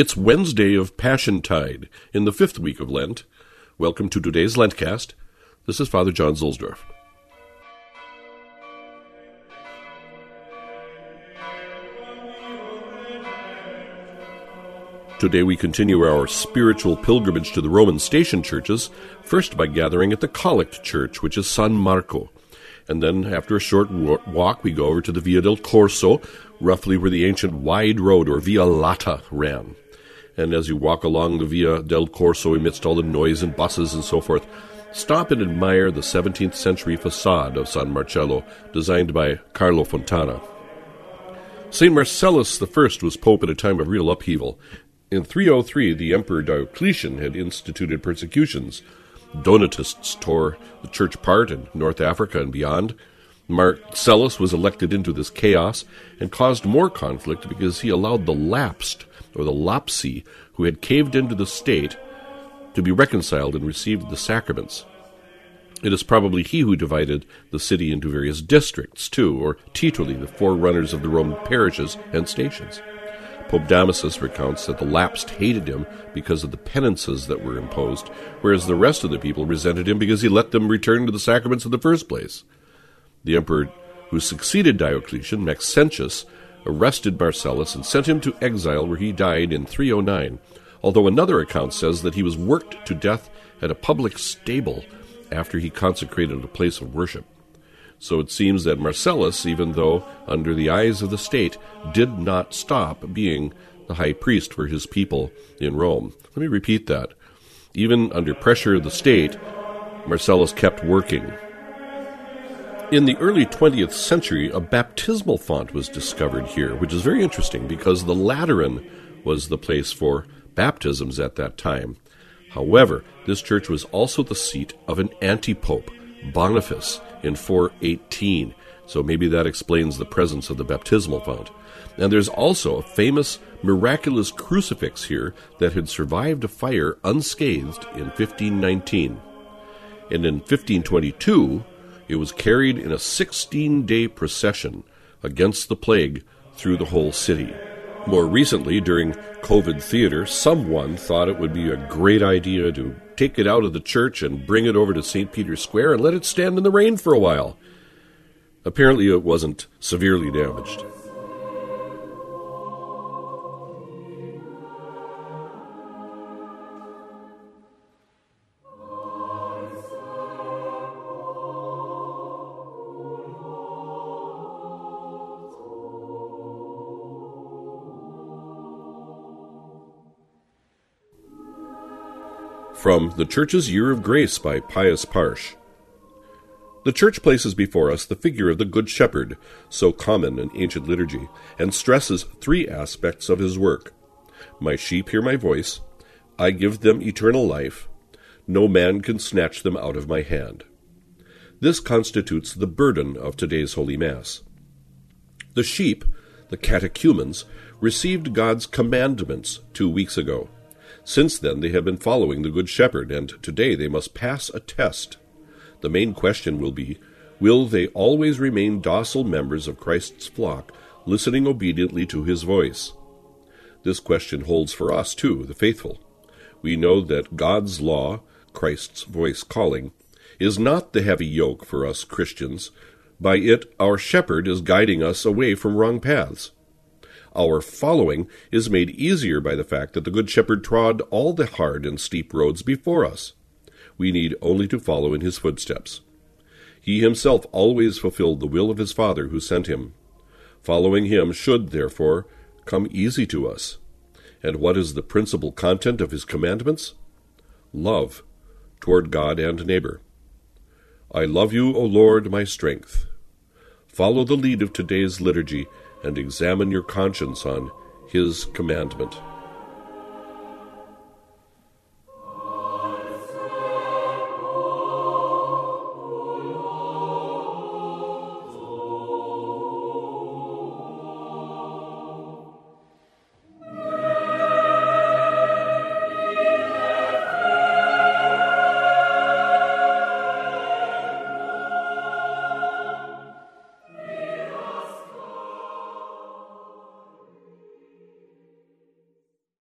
It's Wednesday of Passiontide in the fifth week of Lent. Welcome to today's LENTCAzT. This is Father John Zuhlsdorf. Today we continue our spiritual pilgrimage to the Roman station churches, first by gathering at the Collect Church, which is San Marco. And then, after a short walk, we go over to the Via del Corso, roughly where the ancient wide road, or Via Lata, ran. And as you walk along the Via del Corso amidst all the noise and buses and so forth, stop and admire the 17th century facade of San Marcello, designed by Carlo Fontana. St. Marcellus I was pope at a time of real upheaval. In 303, the Emperor Diocletian had instituted persecutions. Donatists tore the church apart in North Africa and beyond. Marcellus was elected into this chaos and caused more conflict because he allowed the lapsed or the lapsi, who had caved into the state, to be reconciled and received the sacraments. It is probably he who divided the city into various districts, too, or tituli, the forerunners of the Roman parishes and stations. Pope Damasus recounts that the lapsed hated him because of the penances that were imposed, whereas the rest of the people resented him because he let them return to the sacraments in the first place. The emperor who succeeded Diocletian, Maxentius, arrested Marcellus and sent him to exile where he died in 309, although another account says that he was worked to death at a public stable after he consecrated a place of worship. So it seems that Marcellus, even though under the eyes of the state, did not stop being the high priest for his people in Rome. Let me repeat that. Even under pressure of the state, Marcellus kept working in the early 20th century, a baptismal font was discovered here, which is very interesting because the Lateran was the place for baptisms at that time. However, this church was also the seat of an anti pope, Boniface, in 418. So maybe that explains the presence of the baptismal font. And there's also a famous miraculous crucifix here that had survived a fire unscathed in 1519. And in 1522, it was carried in a 16 day procession against the plague through the whole city. More recently, during COVID theater, someone thought it would be a great idea to take it out of the church and bring it over to St. Peter's Square and let it stand in the rain for a while. Apparently, it wasn't severely damaged. From The Church's Year of Grace by Pius Parsch. The Church places before us the figure of the Good Shepherd, so common in ancient liturgy, and stresses three aspects of his work. My sheep hear my voice, I give them eternal life, no man can snatch them out of my hand. This constitutes the burden of today's Holy Mass. The sheep, the catechumens, received God's commandments two weeks ago. Since then, they have been following the Good Shepherd, and today they must pass a test. The main question will be Will they always remain docile members of Christ's flock, listening obediently to his voice? This question holds for us, too, the faithful. We know that God's law, Christ's voice calling, is not the heavy yoke for us Christians. By it, our shepherd is guiding us away from wrong paths. Our following is made easier by the fact that the Good Shepherd trod all the hard and steep roads before us. We need only to follow in his footsteps. He himself always fulfilled the will of his Father who sent him. Following him should, therefore, come easy to us. And what is the principal content of his commandments? Love toward God and neighbor. I love you, O Lord, my strength. Follow the lead of today's liturgy and examine your conscience on His commandment.